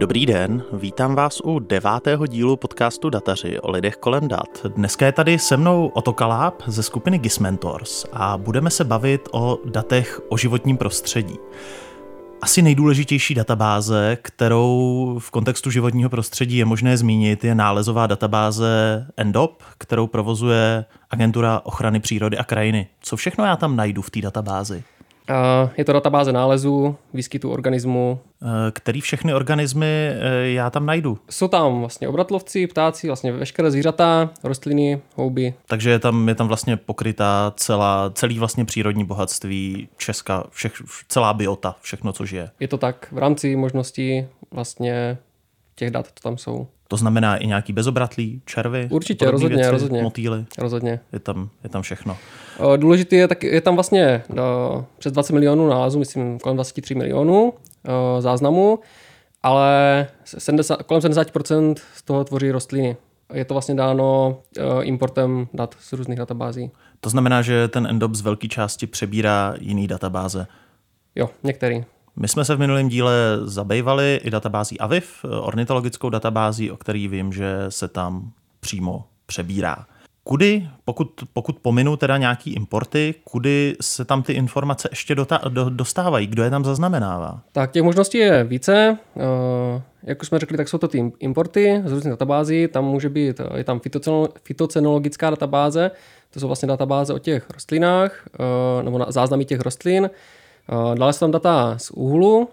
Dobrý den, vítám vás u devátého dílu podcastu Dataři o lidech kolem dat. Dneska je tady se mnou Otto Kaláb ze skupiny GIS Mentors a budeme se bavit o datech o životním prostředí. Asi nejdůležitější databáze, kterou v kontextu životního prostředí je možné zmínit, je nálezová databáze ENDOP, kterou provozuje Agentura ochrany přírody a krajiny. Co všechno já tam najdu v té databázi? Je to databáze nálezů, výskytu organismu. Který všechny organismy eh, já tam najdu? Jsou tam vlastně obratlovci, ptáci, vlastně veškeré zvířata, rostliny, houby. Takže je tam, je tam vlastně pokrytá celá, celý vlastně přírodní bohatství Česka, všech, celá biota, všechno, co žije. Je to tak, v rámci možností vlastně těch dat to tam jsou. To znamená i nějaký bezobratlý, červy? Určitě, rozhodně, věci, rozhodně. Motýly? Rozhodně. Je tam, je tam všechno. Důležité je, tak, je tam vlastně do, přes 20 milionů nálezů, myslím kolem 23 milionů uh, záznamů, ale 70, kolem 70% z toho tvoří rostliny. Je to vlastně dáno importem dat z různých databází. To znamená, že ten Endop z velké části přebírá jiný databáze? Jo, některý. My jsme se v minulém díle zabývali i databází AVIF, ornitologickou databází, o který vím, že se tam přímo přebírá. Kudy, pokud, pokud pominu teda nějaký importy, kudy se tam ty informace ještě dota, do, dostávají? Kdo je tam zaznamenává? Tak těch možností je více. Uh, jak už jsme řekli, tak jsou to ty importy z různých databází. Tam může být, je tam fitocenologická databáze, to jsou vlastně databáze o těch rostlinách, uh, nebo záznamy těch rostlin. Uh, dále jsou tam data z úhlu.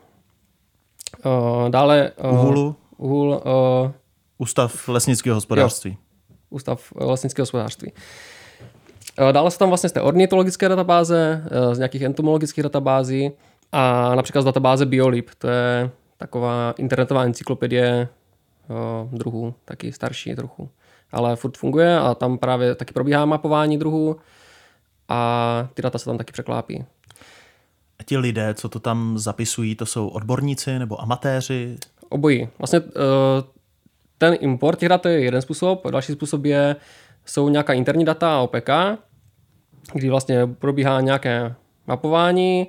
Uh, dále... Úhlu? Úhul... Uh, Ústav lesnického hospodářství. Jo. Ústav lesnického hospodářství. Dále jsou tam vlastně z té ornitologické databáze, z nějakých entomologických databází a například z databáze Biolib. To je taková internetová encyklopedie druhů, taky starší trochu. Ale furt funguje a tam právě taky probíhá mapování druhů a ty data se tam taky překlápí. Ti lidé, co to tam zapisují, to jsou odborníci nebo amatéři? Obojí. Vlastně ten import těch dat je jeden způsob, další způsob je, jsou nějaká interní data OPK, kdy vlastně probíhá nějaké mapování,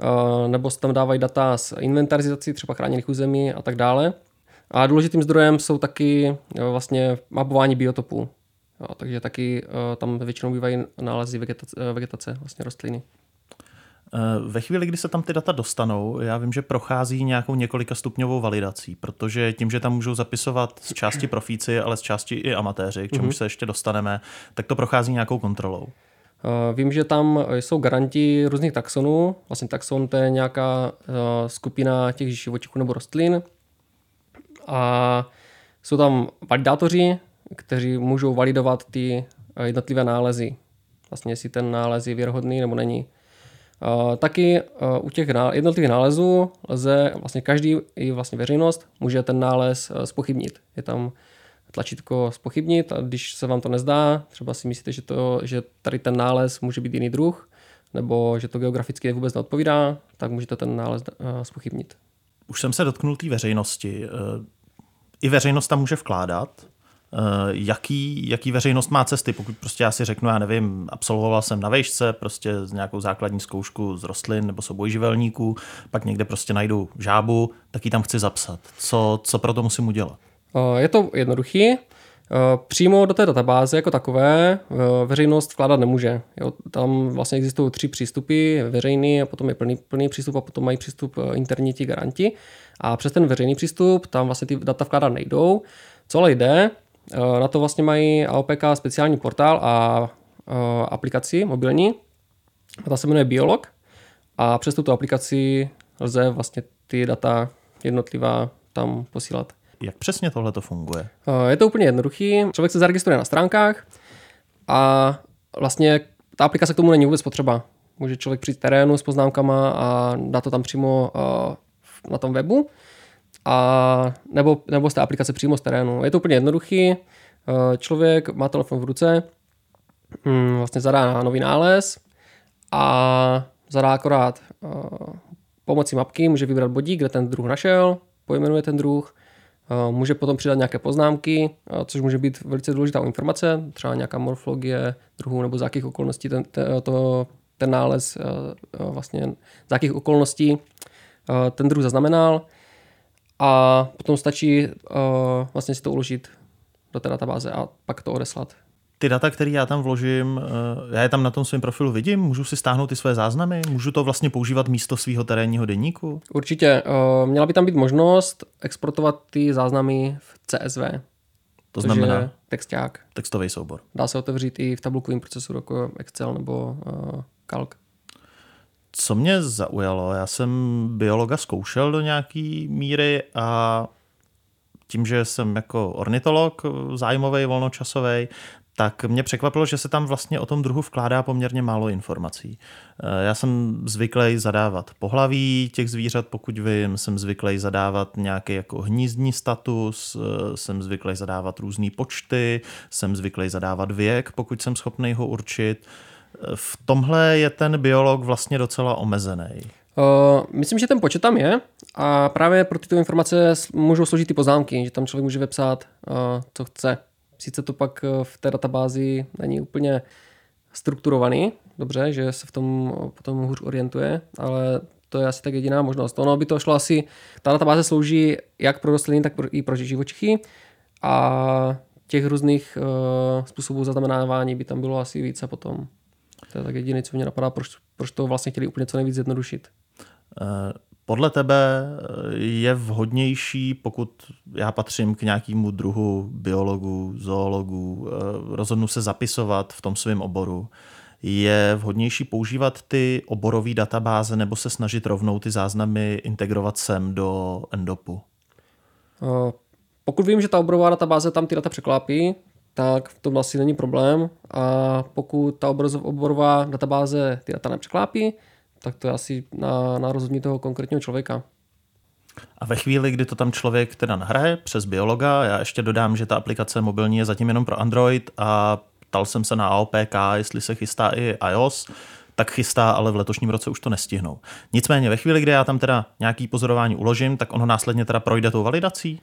eh, nebo se tam dávají data z inventarizací třeba chráněných území a tak dále. A důležitým zdrojem jsou taky eh, vlastně mapování biotopů. Jo, takže taky eh, tam většinou bývají nálezy vegetace, vegetace vlastně rostliny. Eh, ve chvíli, kdy se tam ty data dostanou, já vím, že prochází nějakou několika stupňovou validací, protože tím, že tam můžou zapisovat z části profíci, ale z části i amatéři, k čemu mm-hmm. se ještě dostaneme, tak to prochází nějakou kontrolou. Eh, vím, že tam jsou garanti různých taxonů. Vlastně taxon to je nějaká eh, skupina těch živočichů nebo rostlin. A jsou tam validátoři, kteří můžou validovat ty jednotlivé nálezy. Vlastně jestli ten nález je věrohodný nebo není. Uh, taky uh, u těch jednotlivých nálezů lze vlastně každý, i vlastně veřejnost, může ten nález spochybnit. Je tam tlačítko spochybnit a když se vám to nezdá, třeba si myslíte, že, to, že tady ten nález může být jiný druh, nebo že to geograficky vůbec neodpovídá, tak můžete ten nález spochybnit. Už jsem se dotknul té veřejnosti. I veřejnost tam může vkládat Eh, jaký, jaký veřejnost má cesty, pokud prostě já si řeknu, já nevím, absolvoval jsem na vejšce prostě z nějakou základní zkoušku z rostlin nebo z obojživelníků, pak někde prostě najdu žábu, tak ji tam chci zapsat. Co, co pro to musím udělat? Eh, je to jednoduchý. Eh, přímo do té databáze jako takové veřejnost vkládat nemůže. Jo, tam vlastně existují tři přístupy, veřejný, a potom je plný, plný přístup a potom mají přístup interní ti garanti. A přes ten veřejný přístup tam vlastně ty data vkládat nejdou. Co ale jde, Eh, na to vlastně mají AOPK speciální portál a eh, aplikaci mobilní. Ta se jmenuje Biolog a přes tuto aplikaci lze vlastně ty data jednotlivá tam posílat. Jak přesně tohle to funguje? Eh, je to úplně jednoduchý. Člověk se zaregistruje na stránkách a vlastně ta aplikace k tomu není vůbec potřeba. Může člověk přijít terénu s poznámkama a dát to tam přímo na tom webu a nebo, nebo z té aplikace přímo z terénu. Je to úplně jednoduchý. Eh, člověk má telefon v ruce, hm, vlastně zadá nový nález a zadá akorát eh, pomocí mapky, může vybrat bodík, kde ten druh našel, pojmenuje ten druh, eh, může potom přidat nějaké poznámky, což může být velice důležitá informace, třeba nějaká morfologie druhu nebo z jakých okolností ten, ten, to, ten nález vlastně z jakých okolností ten druh zaznamenal a potom stačí uh, vlastně si to uložit do té databáze a pak to odeslat. Ty data, které já tam vložím, já je tam na tom svém profilu vidím, můžu si stáhnout ty své záznamy, můžu to vlastně používat místo svého terénního deníku? Určitě. Měla by tam být možnost exportovat ty záznamy v CSV. To znamená? texták. Textový soubor. Dá se otevřít i v tabulkovém procesoru jako Excel nebo uh, Calc. Co mě zaujalo, já jsem biologa zkoušel do nějaký míry a tím, že jsem jako ornitolog zájmový, volnočasový, tak mě překvapilo, že se tam vlastně o tom druhu vkládá poměrně málo informací. Eh, já jsem zvyklý zadávat pohlaví těch zvířat, pokud vím, jsem zvyklý zadávat nějaký jako hnízdní status, eh, jsem zvyklý zadávat různé počty, jsem zvyklý zadávat věk, pokud jsem schopný ho určit. V tomhle je ten biolog vlastně docela omezený. Uh, myslím, že ten počet tam je a právě pro tyto informace můžou složit ty poznámky, že tam člověk může vepsat, uh, co chce. Sice to pak eh, v té databázi není úplně strukturovaný, dobře, že se v tom potom hůř orientuje, ale to je asi tak jediná možnost. Ono by to šlo asi, ta databáze slouží jak pro rostliny, tak i pro živočichy a těch různých uh, způsobů zaznamenávání by tam bylo asi více potom. To je tak jediné, co mě napadá, proč, proč to vlastně chtěli úplně co nejvíc zjednodušit. Uh, podle tebe eh, je vhodnější, pokud já patřím k nějakému druhu biologů, zoologů, eh, rozhodnu se zapisovat v tom svém oboru, je vhodnější používat ty oborové databáze nebo se snažit rovnou ty záznamy integrovat sem do Endopu? Eh, pokud vím, že ta oborová databáze tam ty data překlápí, tak v tom asi není problém. A pokud ta oborová databáze ty data nepřeklápí, tak to je asi na, na rozhodnutí toho konkrétního člověka. A ve chvíli, kdy to tam člověk teda nahraje přes biologa, já ještě dodám, že ta aplikace mobilní je zatím jenom pro Android a ptal jsem se na AOPK, jestli se chystá i iOS, tak chystá, ale v letošním roce už to nestihnou. Nicméně ve chvíli, kdy já tam teda nějaký pozorování uložím, tak ono následně teda projde tou validací?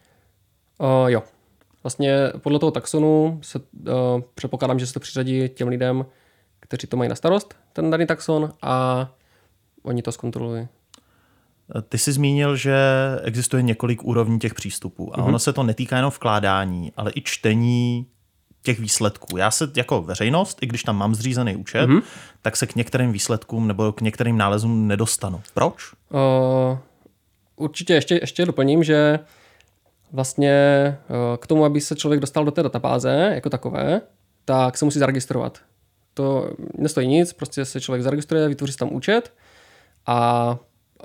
Uh, jo. Vlastně podle toho taxonu se, uh, předpokládám, že se to přiřadí těm lidem, kteří to mají na starost, ten daný taxon a oni to zkontrolují. Ty jsi zmínil, že existuje několik úrovní těch přístupů a mm-hmm. ono se to netýká jenom vkládání, ale i čtení těch výsledků. Já se jako veřejnost, i když tam mám zřízený účet, mm-hmm. tak se k některým výsledkům nebo k některým nálezům nedostanu. Proč? Uh, určitě ještě, ještě doplním, že vlastně uh, k tomu, aby se člověk dostal do té databáze jako takové, tak se musí zaregistrovat. To nestojí nic, prostě se člověk zaregistruje, vytvoří si tam účet a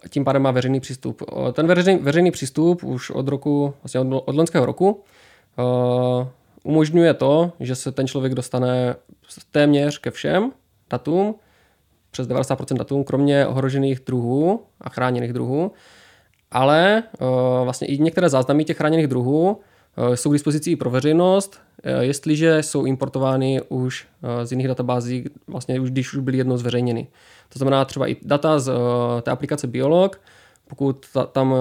tím pádem má veřejný přístup. Ten veřejný, veřejný přístup už od roku, vlastně od, od loňského roku uh, umožňuje to, že se ten člověk dostane téměř ke všem datům, přes 90% datům, kromě ohrožených druhů a chráněných druhů. Ale uh, vlastně i některé záznamy těch chráněných druhů uh, jsou k dispozici i pro veřejnost, uh, jestliže jsou importovány už z jiných databází, vlastně už když už byly jednou zveřejněny. To znamená třeba i data z té aplikace Biolog, pokud ta, tam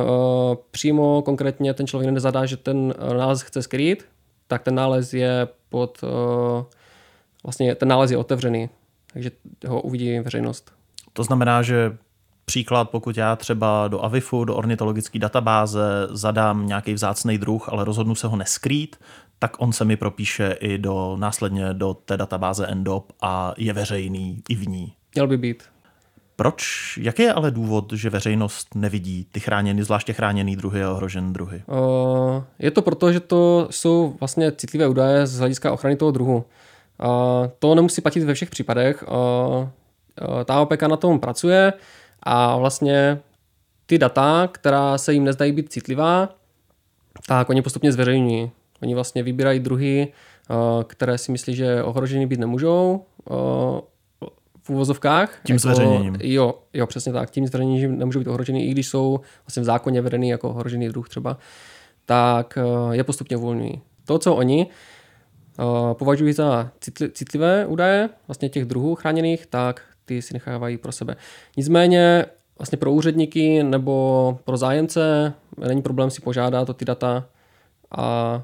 přímo konkrétně ten člověk nezadá, že ten nález chce skrýt, tak ten nález je pod, vlastně ten nález je otevřený, takže ho uvidí veřejnost. To znamená, že Příklad, pokud já třeba do Avifu, do ornitologické databáze zadám nějaký vzácný druh, ale rozhodnu se ho neskrýt, tak on se mi propíše i do následně do té databáze Endop a je veřejný i v ní. Měl by být. Proč? Jaký je ale důvod, že veřejnost nevidí ty chráněny, zvláště chráněný druhy a ohrožené druhy? Uh, je to proto, že to jsou vlastně citlivé údaje z hlediska ochrany toho druhu. Uh, to nemusí platit ve všech případech. Uh, ta OPK na tom pracuje a vlastně ty data, která se jim nezdají být citlivá, tak oni postupně zveřejňují. Oni vlastně vybírají druhy, které si myslí, že ohrožený být nemůžou, v úvozovkách. Tím jako, zveřejněním. Jo, jo, přesně tak. Tím zveřejněním nemůžou být ohrožený, i když jsou vlastně v zákoně vedený jako ohrožený druh třeba, tak eh, je postupně uvolňují. To, co oni považují za citlivé údaje, vlastně těch druhů chráněných, tak ty si nechávají pro sebe. Nicméně vlastně pro úředníky nebo pro zájemce není problém si požádat o ty data a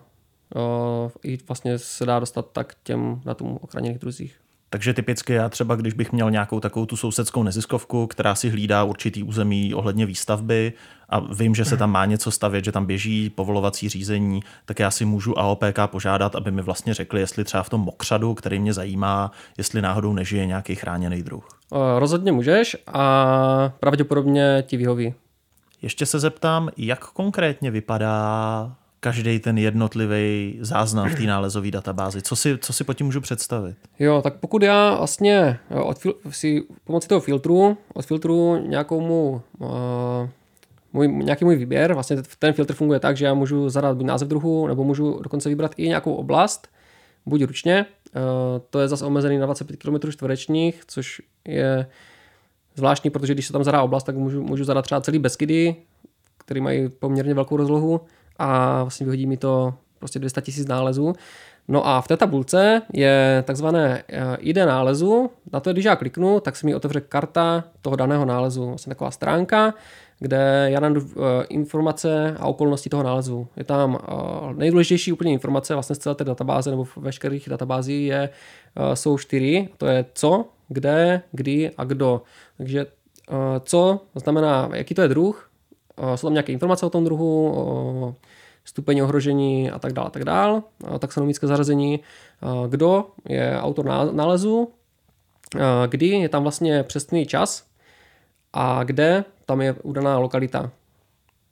i vlastně se dá dostat tak těm datům o chráněných druzích. Takže typicky já třeba, když bych měl nějakou takovou tu sousedskou neziskovku, která si hlídá určitý území ohledně výstavby a vím, že se tam má něco stavět, že tam běží povolovací řízení, tak já si můžu AOPK požádat, aby mi vlastně řekli, jestli třeba v tom mokřadu, který mě zajímá, jestli náhodou nežije nějaký chráněný druh. Rozhodně můžeš a pravděpodobně ti vyhoví. Ještě se zeptám, jak konkrétně vypadá každý ten jednotlivý záznam v té nálezové databázi. Co si, co si pod tím můžu představit? Jo, tak pokud já vlastně odfil, si pomocí toho filtru odfiltru nějakou mu, uh, můj, nějaký můj výběr, vlastně ten filtr funguje tak, že já můžu zadat buď název druhu, nebo můžu dokonce vybrat i nějakou oblast, buď ručně, uh, to je zase omezený na 25 km čtverečních, což je zvláštní, protože když se tam zadá oblast, tak můžu, můžu zadat třeba celý Beskydy, který mají poměrně velkou rozlohu a vlastně vyhodí mi to prostě 200 tisíc nálezů. No a v té tabulce je takzvané eh, ID nálezu. Na to, když já kliknu, tak se mi otevře karta toho daného nálezu. Vlastně taková stránka, kde já dám eh, informace a okolnosti toho nálezu. Je tam eh, nejdůležitější úplně informace vlastně z celé té databáze nebo veškerých databází je, jsou čtyři. To je co, kde, kdy a kdo. Takže co znamená, jaký to je druh, jsou tam nějaké informace o tom druhu, o stupeň ohrožení a tak dále, tak dále, taxonomické zařazení, kdo je autor nálezu, kdy je tam vlastně přesný čas a kde tam je udaná lokalita.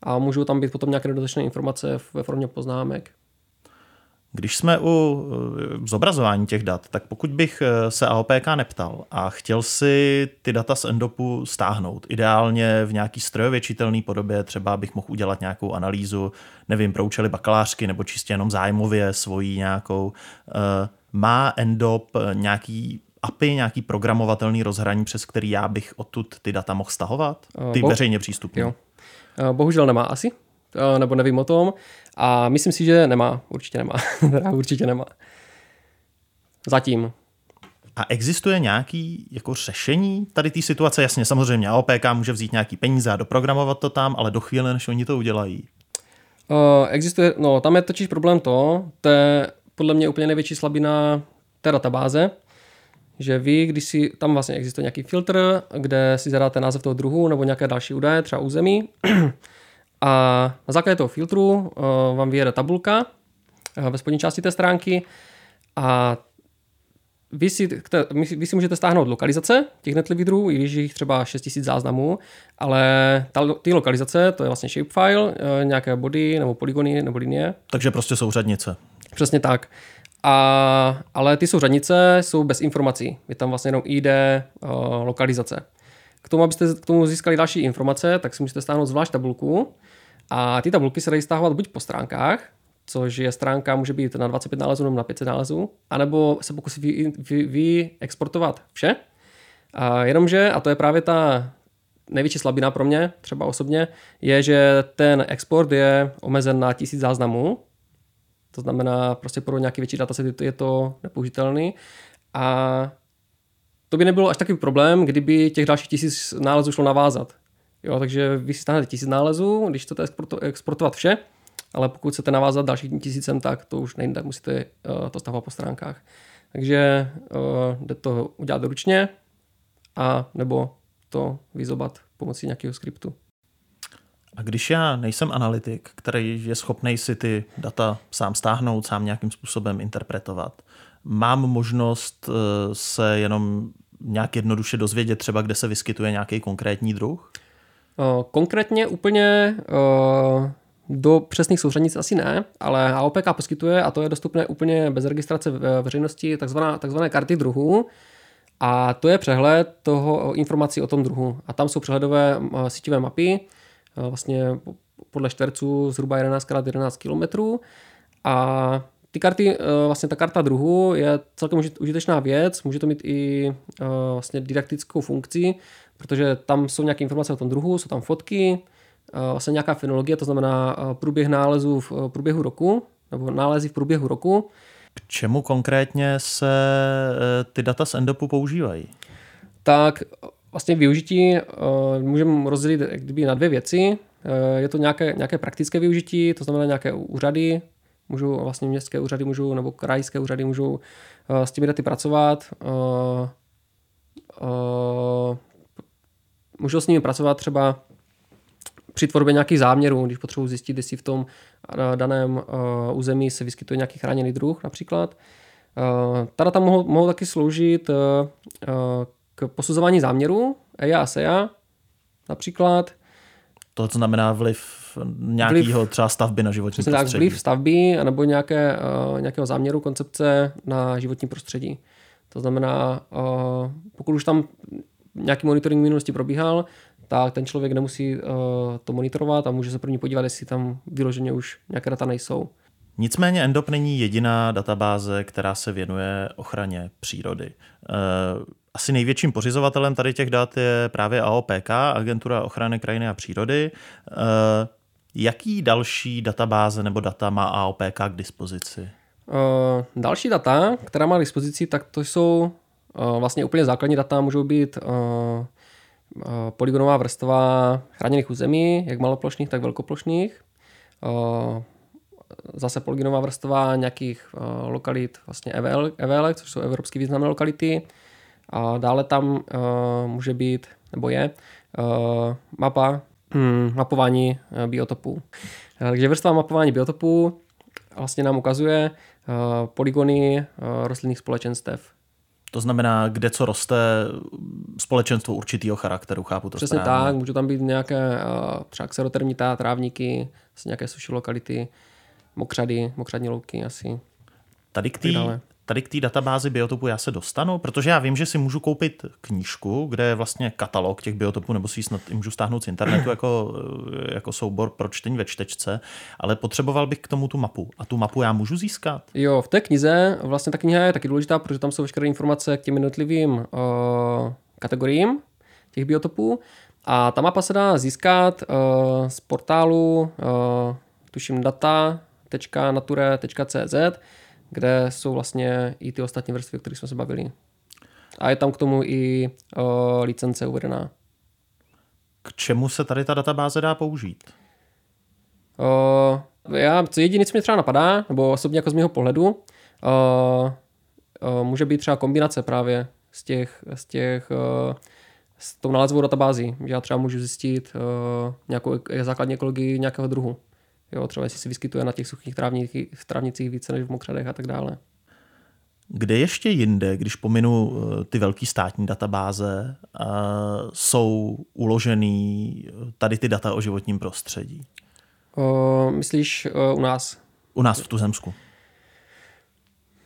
A můžou tam být potom nějaké dodatečné informace ve formě poznámek. Když jsme u eh, zobrazování těch dat, tak pokud bych eh, se AOPK neptal a chtěl si ty data z Endopu stáhnout, ideálně v nějaký strojově čitelný podobě, třeba bych mohl udělat nějakou analýzu, nevím, pro účely bakalářky nebo čistě jenom zájmově svojí nějakou, eh, má Endop nějaký API, nějaký programovatelný rozhraní, přes který já bych odtud ty data mohl stahovat? Ty Bo- veřejně přístupné. Bohužel nemá asi, nebo nevím o tom. A myslím si, že nemá, určitě nemá. určitě nemá. Zatím. A existuje nějaký jako řešení tady té situace? Jasně, samozřejmě AOPK může vzít nějaký peníze a doprogramovat to tam, ale do chvíle, než oni to udělají. Uh, existuje, no tam je totiž problém to, to je podle mě úplně největší slabina té databáze, že vy, když si, tam vlastně existuje nějaký filtr, kde si zadáte název toho druhu nebo nějaké další údaje, třeba území, a na základě toho filtru uh, vám vyjede tabulka uh, ve spodní části té stránky a vy si, vy si můžete stáhnout lokalizace těch netlivých druhů, i když jich třeba 6000 záznamů, ale ta, ty lokalizace, to je vlastně shapefile, uh, nějaké body nebo polygony nebo linie. Takže prostě souřadnice. Přesně tak. A, ale ty souřadnice jsou bez informací. Je tam vlastně jenom ID uh, lokalizace. K tomu, abyste k tomu získali další informace, tak si můžete stáhnout zvlášť tabulku, a ty tabulky se dají stahovat buď po stránkách, což je stránka, může být na 25 nálezů nebo na 500 nálezů, anebo se pokusit vy, vy, vy exportovat vše. A jenomže, a to je právě ta největší slabina pro mě, třeba osobně, je, že ten export je omezen na tisíc záznamů, to znamená, prostě pro nějaký větší dataset je to nepoužitelný. A to by nebylo až takový problém, kdyby těch dalších tisíc nálezů šlo navázat. Jo, takže vy si stáhnete tisíc nálezů, když chcete exportovat vše, ale pokud chcete navázat dalším tisícem, tak to už nejde, musíte uh, to stavovat po stránkách. Takže uh, jde to udělat ručně a nebo to vyzobat pomocí nějakého skriptu. A když já nejsem analytik, který je schopný si ty data sám stáhnout, sám nějakým způsobem interpretovat, mám možnost eh, se jenom nějak jednoduše dozvědět třeba, kde se vyskytuje nějaký konkrétní druh? Eh, konkrétně úplně eh, do přesných souřadnic asi ne, ale AOPK poskytuje, a to je dostupné úplně bez registrace veřejnosti, takzvaná, takzvané karty druhu. A to je přehled toho informací o tom druhu. A tam jsou přehledové eh, síťové mapy, vlastně podle čtverců zhruba 11 x 11 km. A ty karty, vlastně ta karta druhu je celkem užitečná věc, může to mít i vlastně didaktickou funkci, protože tam jsou nějaké informace o tom druhu, jsou tam fotky, eh, vlastně nějaká fenologie, to znamená eh, průběh nálezů v eh, průběhu roku, nebo nálezy v průběhu roku. K čemu konkrétně se ty data z Endopu používají? Tak vlastně využití můžeme rozdělit kdyby na dvě věci. Je to nějaké, nějaké praktické využití, to znamená nějaké úřady, můžou vlastně městské úřady můžou, nebo krajské úřady můžou s těmi daty pracovat. Můžou s nimi pracovat třeba při tvorbě nějakých záměrů, když potřebuji zjistit, jestli v tom daném území se vyskytuje nějaký chráněný druh například. Ta data mohou, mohou taky sloužit k posuzování záměru EIA a SEA například. To znamená vliv nějakého třeba stavby na životní prostředí. Tak, vliv stavby nebo nějaké, nějakého záměru koncepce na životní prostředí. To znamená, pokud už tam nějaký monitoring v minulosti probíhal, tak ten člověk nemusí uh, to monitorovat a může se první podívat, jestli tam vyloženě už nějaké data nejsou. Nicméně Endop není jediná databáze, která se věnuje ochraně přírody. Asi největším pořizovatelem tady těch dat je právě AOPK, Agentura ochrany krajiny a přírody. Jaký další databáze nebo data má AOPK k dispozici? Další data, která má k dispozici, tak to jsou vlastně úplně základní data, můžou být uh, uh, polygonová vrstva chráněných území, jak maloplošných, tak velkoplošných. Zase polygonová vrstva nějakých lokalit, vlastně EVL, EVL, což jsou evropsky významné lokality. A dále tam může být, nebo je, mapa hmm, mapování biotopů. Takže vrstva mapování biotopů vlastně nám ukazuje polygony rostlinných společenstev. To znamená, kde co roste společenstvo určitého charakteru, chápu to Přesně správně. tak, můžou tam být nějaké uh, třeba xerotermita, trávníky, nějaké suší lokality, mokřady, mokřadní louky asi. Tady k té tady k té databázi biotopů já se dostanu, protože já vím, že si můžu koupit knížku, kde je vlastně katalog těch biotopů, nebo si ji snad můžu stáhnout z internetu jako, jako soubor pro čtení ve čtečce, ale potřeboval bych k tomu tu mapu. A tu mapu já můžu získat? Jo, v té knize vlastně ta kniha je taky důležitá, protože tam jsou veškeré informace k těm jednotlivým uh, kategoriím těch biotopů. A ta mapa se dá získat uh, z portálu, uh, tuším data.nature.cz, kde jsou vlastně i ty ostatní vrstvy, o kterých jsme se bavili. A je tam k tomu i uh, licence uvedená. K čemu se tady ta databáze dá použít? Uh, já, co jediné, co mě třeba napadá, nebo osobně jako z mého pohledu, uh, uh, může být třeba kombinace právě z těch, z těch uh, s tou nálezovou databází, že já třeba můžu zjistit uh, nějakou základní ekologii nějakého druhu. Jo, třeba jestli se vyskytuje na těch suchých trávnicích, trávnicích více než v mokřadech a tak dále. Kde ještě jinde, když pominu eh, ty velké státní databáze, eh, jsou uložený eh, tady ty data o životním prostředí? Uh, myslíš uh, u nás? U nás v Tuzemsku.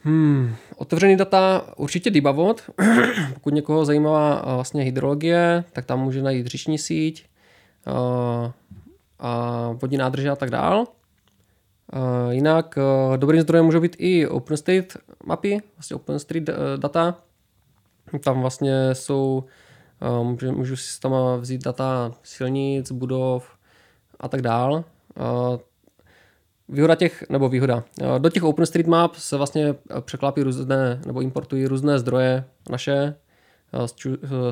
Hmm, otevřený data určitě Dibavod. Pokud někoho zajímá vlastně hydrologie, tak tam může najít říční síť. A vodní nádrže a tak dál. Jinak e, dobrým zdrojem můžou být i OpenState mapy, vlastně OpenStreet data. Tam vlastně jsou, e, můžu, si tam vzít data silnic, budov a tak dál. Výhoda těch, nebo výhoda, do těch OpenStreetMap se vlastně překlápí různé, nebo importují různé zdroje naše,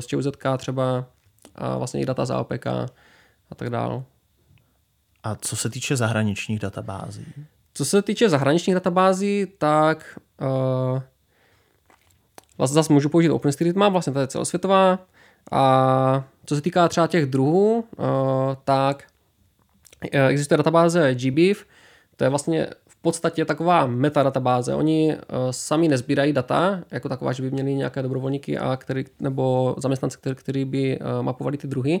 z ČUZK třeba, a vlastně i data z AOPK a tak dál. A co se týče zahraničních databází? Co se týče zahraničních databází, tak uh, vlastně zase můžu použít OpenStreetMap, vlastně to je celosvětová. A co se týká třeba těch druhů, uh, tak uh, existuje databáze GBIF, to je vlastně v podstatě taková metadatabáze. Oni uh, sami nezbírají data, jako taková, že by měli nějaké dobrovolníky a který, nebo zaměstnance, který, který by uh, mapovali ty druhy,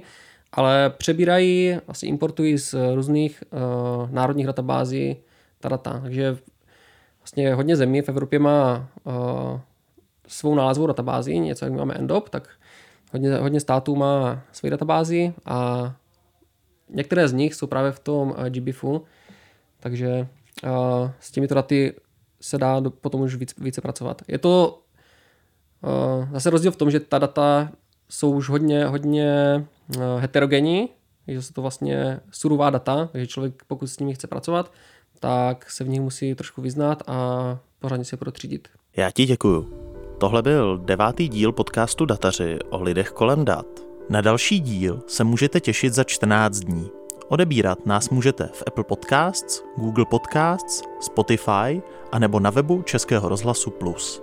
ale přebírají, asi importují z různých uh, národních databází ta data. Takže vlastně hodně zemí v Evropě má uh, svou názvou databázi, něco jak máme Endop, tak hodně, hodně států má svoji databázi a některé z nich jsou právě v tom uh, GBFu, takže uh, s těmito daty se dá do, potom už víc, více pracovat. Je to uh, zase rozdíl v tom, že ta data jsou už hodně, hodně heterogenní, že jsou to vlastně surová data, takže člověk, pokud s nimi chce pracovat, tak se v nich musí trošku vyznat a pořádně se protřídit. Já ti děkuju. Tohle byl devátý díl podcastu Dataři o lidech kolem dat. Na další díl se můžete těšit za 14 dní. Odebírat nás můžete v Apple Podcasts, Google Podcasts, Spotify a nebo na webu Českého rozhlasu Plus.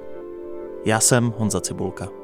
Já jsem Honza Cibulka.